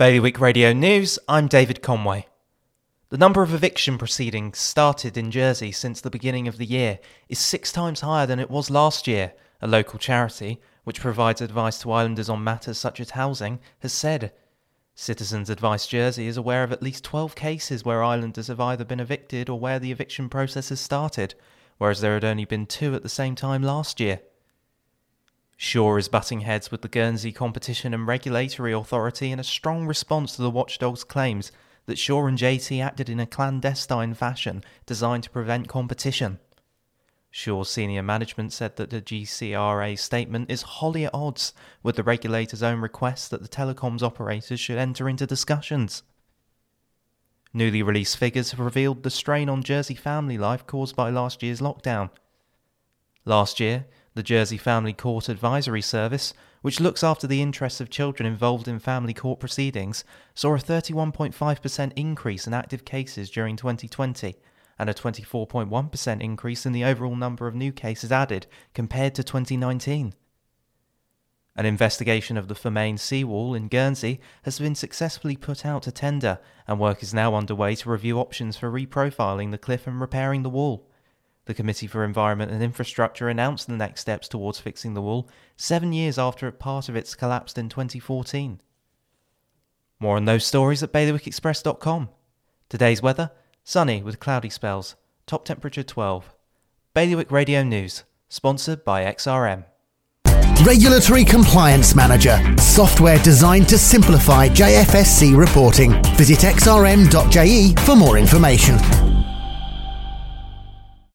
Bailiwick Radio News, I'm David Conway. The number of eviction proceedings started in Jersey since the beginning of the year is six times higher than it was last year, a local charity, which provides advice to islanders on matters such as housing, has said. Citizens Advice Jersey is aware of at least 12 cases where islanders have either been evicted or where the eviction process has started, whereas there had only been two at the same time last year. Sure is butting heads with the Guernsey Competition and Regulatory Authority in a strong response to the watchdog's claims that Sure and JT acted in a clandestine fashion designed to prevent competition. Sure's senior management said that the GCRA statement is wholly at odds with the regulator's own request that the telecoms operators should enter into discussions. Newly released figures have revealed the strain on Jersey family life caused by last year's lockdown. Last year, the Jersey Family Court Advisory Service, which looks after the interests of children involved in family court proceedings, saw a 31.5% increase in active cases during 2020 and a 24.1% increase in the overall number of new cases added compared to 2019. An investigation of the Fermain seawall in Guernsey has been successfully put out to tender, and work is now underway to review options for reprofiling the cliff and repairing the wall. The Committee for Environment and Infrastructure announced the next steps towards fixing the wall seven years after a part of it collapsed in 2014. More on those stories at bailiwickexpress.com. Today's weather sunny with cloudy spells, top temperature 12. Bailiwick Radio News, sponsored by XRM. Regulatory Compliance Manager, software designed to simplify JFSC reporting. Visit xrm.je for more information.